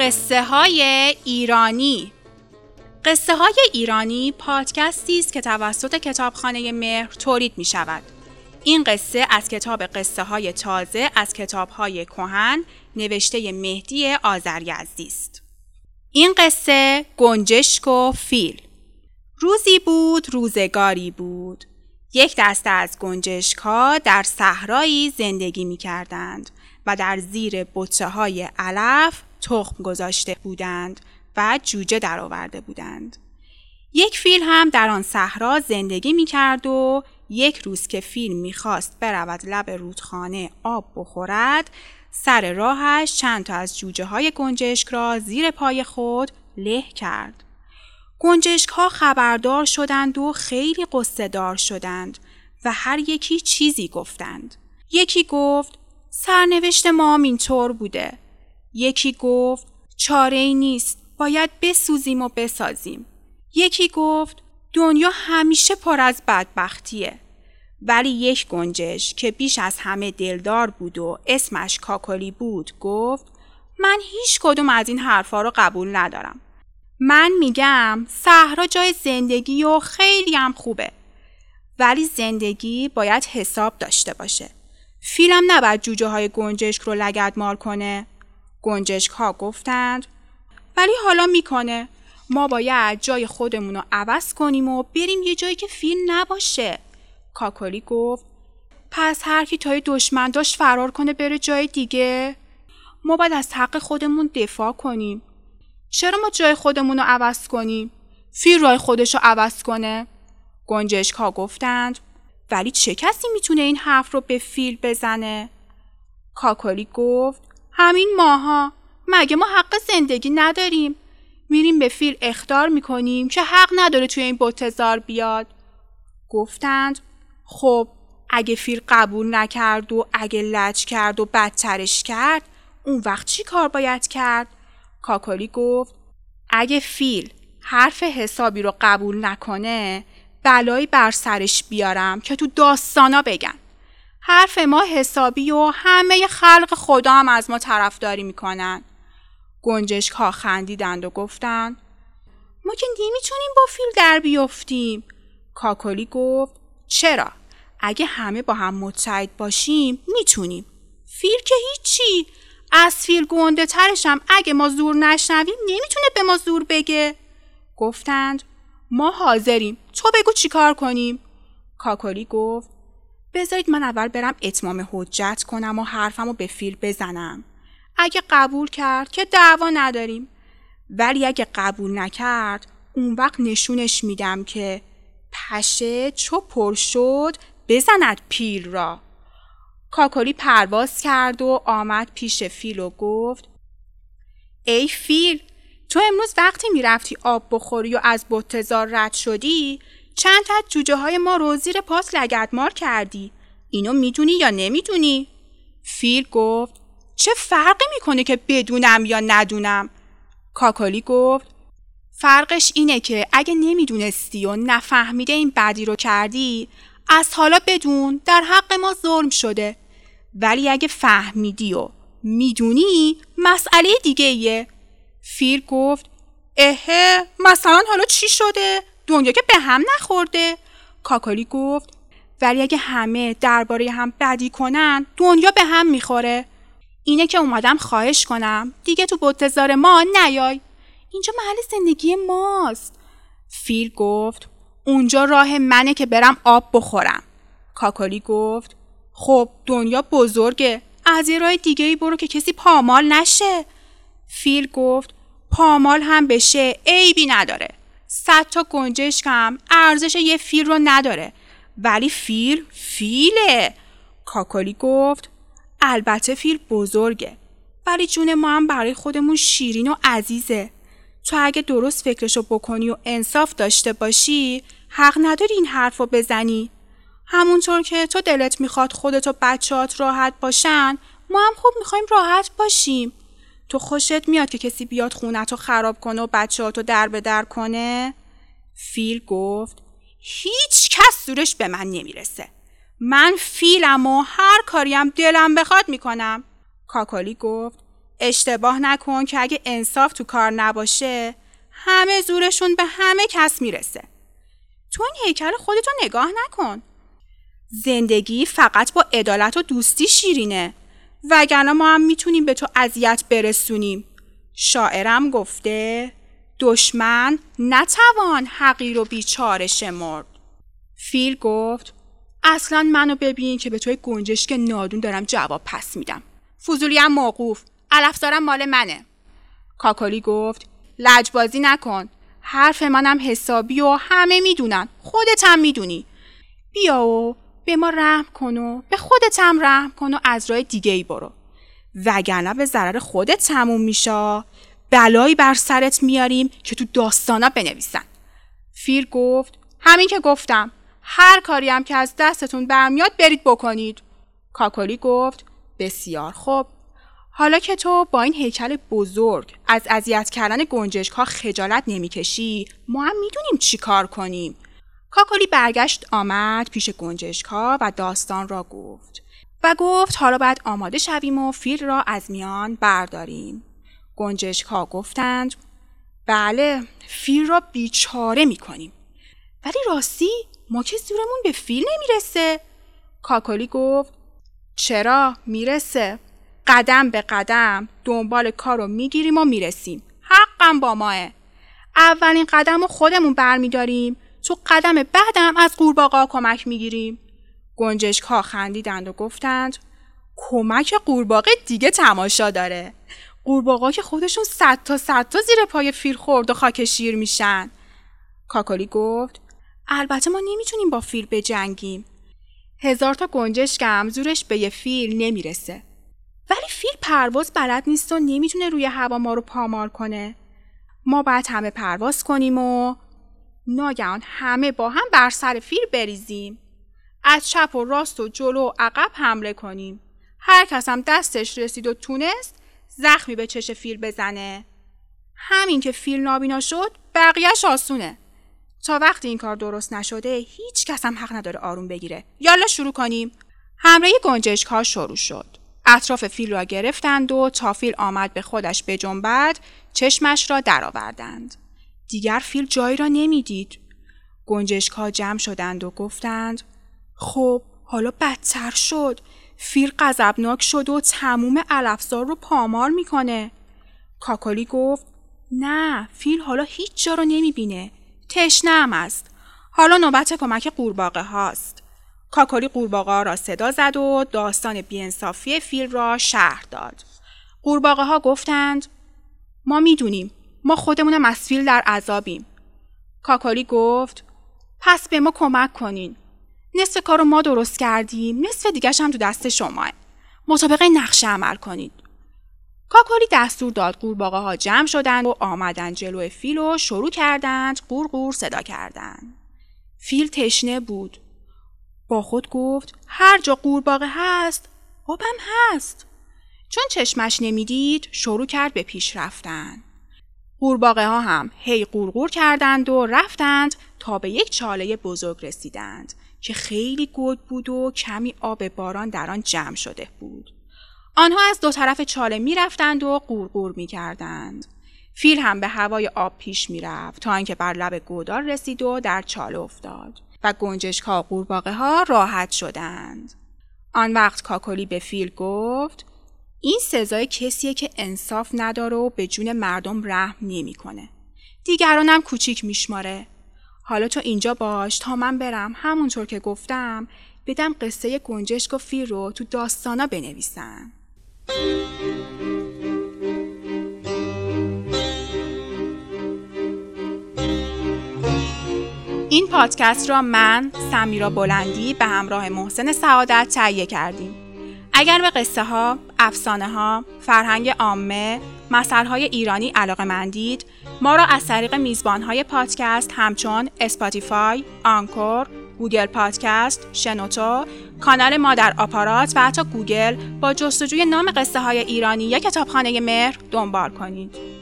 قصه های ایرانی قصه های ایرانی پادکستی است که توسط کتابخانه مهر تولید می شود. این قصه از کتاب قصه های تازه از کتاب های کهن نوشته مهدی آذریزدی است. این قصه گنجشک و فیل روزی بود روزگاری بود یک دسته از گنجشک ها در صحرایی زندگی می کردند و در زیر بچه های علف تخم گذاشته بودند و جوجه درآورده بودند. یک فیل هم در آن صحرا زندگی می کرد و یک روز که فیل می‌خواست برود لب رودخانه آب بخورد سر راهش چند تا از جوجه های گنجشک را زیر پای خود له کرد. گنجشک ها خبردار شدند و خیلی قصه دار شدند و هر یکی چیزی گفتند. یکی گفت سرنوشت ما اینطور بوده. یکی گفت چاره ای نیست باید بسوزیم و بسازیم. یکی گفت دنیا همیشه پر از بدبختیه. ولی یک گنجش که بیش از همه دلدار بود و اسمش کاکلی بود گفت من هیچ کدوم از این حرفا رو قبول ندارم. من میگم صحرا جای زندگی و خیلی هم خوبه. ولی زندگی باید حساب داشته باشه. فیلم نباید جوجه های گنجشک رو لگد مار کنه. گنجشک ها گفتند ولی حالا می‌کنه. ما باید جای خودمون رو عوض کنیم و بریم یه جایی که فیل نباشه. کاکلی گفت پس هر کی تای دشمن داشت فرار کنه بره جای دیگه ما باید از حق خودمون دفاع کنیم چرا ما جای خودمون رو عوض کنیم فیل رای خودش رو عوض کنه گنجشک ها گفتند ولی چه کسی می‌تونه این حرف رو به فیل بزنه؟ کاکلی گفت همین ماها. مگه ما حق زندگی نداریم؟ میریم به فیل اختار می‌کنیم که حق نداره توی این بوتزار بیاد. گفتند خب اگه فیل قبول نکرد و اگه لج کرد و بدترش کرد اون وقت چی کار باید کرد؟ کاکالی گفت اگه فیل حرف حسابی رو قبول نکنه بلایی بر سرش بیارم که تو داستانا بگن حرف ما حسابی و همه خلق خدا هم از ما طرفداری می‌کنن. گنجشک ها خندیدند و گفتند ما که نمی‌تونیم با فیل در بیفتیم کاکلی گفت چرا؟ اگه همه با هم متحد باشیم می‌تونیم. فیل که هیچی. از فیل گنده ترشم اگه ما زور نشنویم نمی‌تونه به ما زور بگه. گفتند ما حاضریم. تو بگو چیکار کنیم؟ کاکلی گفت بذارید من اول برم اتمام حجت کنم و حرفمو به فیل بزنم. اگه قبول کرد که دعوا نداریم. ولی اگه قبول نکرد اون وقت نشونش میدم که پشه چو پر شد بزند پیل را. کاکلی پرواز کرد و آمد پیش فیل و گفت ای فیل تو امروز وقتی می‌رفتی آب بخوری و از بتزار رد شدی چند تا جوجه های ما رو زیر پاس لگدمار کردی اینو می‌دونی یا نمی‌دونی؟ فیل گفت چه فرقی می‌کنه که بدونم یا ندونم؟ کاکالی گفت فرقش اینه که اگه نمی‌دونستی و نفهمیده این بدی رو کردی از حالا بدون در حق ما ظلم شده ولی اگه فهمیدی و می‌دونی مسئله دیگه ایه فیل گفت اهه مثلا حالا چی شده؟ دنیا که به هم نخورده. کاکالی گفت ولی اگه همه درباره هم بدی کنن دنیا به هم می‌خوره. اینه که اومدم خواهش کنم. دیگه تو بتزار ما نیای. اینجا محل زندگی ماست. فیل گفت اونجا راه منه که برم آب بخورم. کاکالی گفت خب دنیا بزرگه. از یه راه دیگه ای برو که کسی پامال نشه. فیل گفت پامال هم بشه عیبی نداره. صد تا گنجشکم ارزش یه فیل رو نداره. ولی فیل فیله. کاکالی گفت البته فیل بزرگه ولی جون ما هم برای خودمون شیرین و عزیزه. تو اگه درست فکرشو بکنی و انصاف داشته باشی حق نداری این حرف رو بزنی. همونطور که تو دلت می‌خواد خودت و بچهات راحت باشن ما هم خوب می‌خوایم راحت باشیم. تو خوشت میاد که کسی بیاد خونت رو خراب کنه و بچهات رو در به در کنه؟ فیل گفت هیچ کس زورش به من نمی‌رسه. من فیلم و هر کاریم دلم بخواد می‌کنم. کاکالی گفت اشتباه نکن که اگه انصاف تو کار نباشه همه زورشون به همه کس می‌رسه. تو این هیکل خودتو نگاه نکن. زندگی فقط با عدالت و دوستی شیرینه. وگرنه ما هم می‌تونیم به تو اذیت برسونیم. شاعرم گفته دشمن نتوان حقیر و بیچاره شمرد. فیل گفت اصلا منو ببین که به توی گنجشک نادون دارم جواب پس میدم. فضولی هم موقوف. علفزارم مال منه. کاکالی گفت لجبازی نکن. حرف منم حسابی و همه می‌دونن. خودت هم می‌دونی. بیا و به ما رحم کن و به خودت هم رحم کن و از راه دیگه ای برو. وگرنه به ضرر خودت تموم میشه بلایی بر سرت میاریم که تو داستانا بنویسن. فیر گفت همین که گفتم. هر کاری هم که از دستتون برمیاد برید بکنید. کاکالی گفت بسیار خوب. حالا که تو با این هیکل بزرگ از اذیت کردن گنجشک ها خجالت نمی‌کشی ما هم می‌دونیم چی کار کنیم. کاکالی برگشت آمد پیش گنجشک ها و داستان را گفت و گفت حالا باید آماده شویم و فیل را از میان برداریم. گنجشک ها گفتند بله فیل را بیچاره می‌کنیم. ولی راستی ما که زورمون به فیل نمی‌رسه. کاکالی گفت چرا؟ می‌رسه. قدم به قدم دنبال کار رو می‌گیریم و می‌رسیم. حقم با ماه. اولین قدم رو خودمون برمیداریم. تو قدم بعدم از قورباغه کمک می‌گیریم. گنجشک ها خندیدند و گفتند کمک قورباغه دیگه تماشا داره. قورباغه که خودشون صد تا صد تا زیر پای فیل خورد و خاک شیر میشن. کاکالی گفت البته ما نمی‌تونیم با فیل بجنگیم. هزار تا گنجشک هم زورش به یه فیل نمی‌رسه. ولی فیل پرواز بلد نیست و نمی‌تونه روی هوا ما رو پامال کنه. ما باید همه پرواز کنیم و ناگهان همه با هم بر سر فیل بریزیم. از چپ و راست و جلو و عقب حمله کنیم. هر کس هم دستش رسید و تونست زخمی به چش فیل بزنه. همین که فیل نابینا شد بقیهش آسونه. تا وقتی این کار درست نشده هیچ کس هم حق نداره آروم بگیره. یالا شروع کنیم. حمله گنجشک ها شروع شد. اطراف فیل را گرفتند و تا فیل آمد به خودش بجنبد چشمش را درآوردند. دیگر فیل جایی را نمی‌دید. گنجشک ها جمع شدند و گفتند خب حالا بدتر شد. فیل غضبناک شد و تموم علفزار رو پامال می‌کنه. کاکالی گفت نه فیل حالا هیچ جا رو نمی‌بینه. تشنه است. حالا نوبت کمک قورباغه هاست. کاکالی قورباغه را صدا زد و داستان بیانصافی فیل را شهر داد. قورباغه ها گفتند ما می‌دونیم. ما خودمونم از در عذابیم. کاکالی گفت پس به ما کمک کنین. نصف کار رو ما درست کردیم نصف دیگرش هم تو دست شماه. مطابق نقشه عمل کنید. کاکالی دستور داد قورباغه ها جمع شدند و آمدن جلو فیل و شروع کردند قور صدا کردند فیل تشنه بود. با خود گفت هر جا قورباغه هست آبم هست. چون چشمش نمی‌دید شروع کرد به پیش رفتن. قورباغه ها هم هی قورقور کردند و رفتند تا به یک چاله بزرگ رسیدند که خیلی گود بود و کمی آب باران در آن جمع شده بود. آنها از دو طرف چاله می رفتند و قورقور می کردند. فیل هم به هوای آب پیش می رفت تا اینکه بر لب گودار رسید و در چاله افتاد و گنجشک ها قورباغه ها راحت شدند. آن وقت کاکلی به فیل گفت این سزای کسیه که انصاف نداره و به جون مردم رحم نمی‌کنه. دیگرانم کوچیک میشماره. حالا تو اینجا باش تا من برم همونطور که گفتم بدم قصه گنجشک و فیل رو تو داستانا بنویسم. این پادکست را من سمیرا بلندی به همراه محسن سعادت تهیه کردیم. اگر به قصه ها، افسانه ها، فرهنگ عامه، های ایرانی علاقه مندید، ما را از طریق میزبان های پادکست همچون Spotify، Anchor، گوگل پادکست، شنوتو، کانال ما در آپارات و حتی گوگل با جستجوی نام قصه های ایرانی یا کتابخانه مهر دنبال کنید.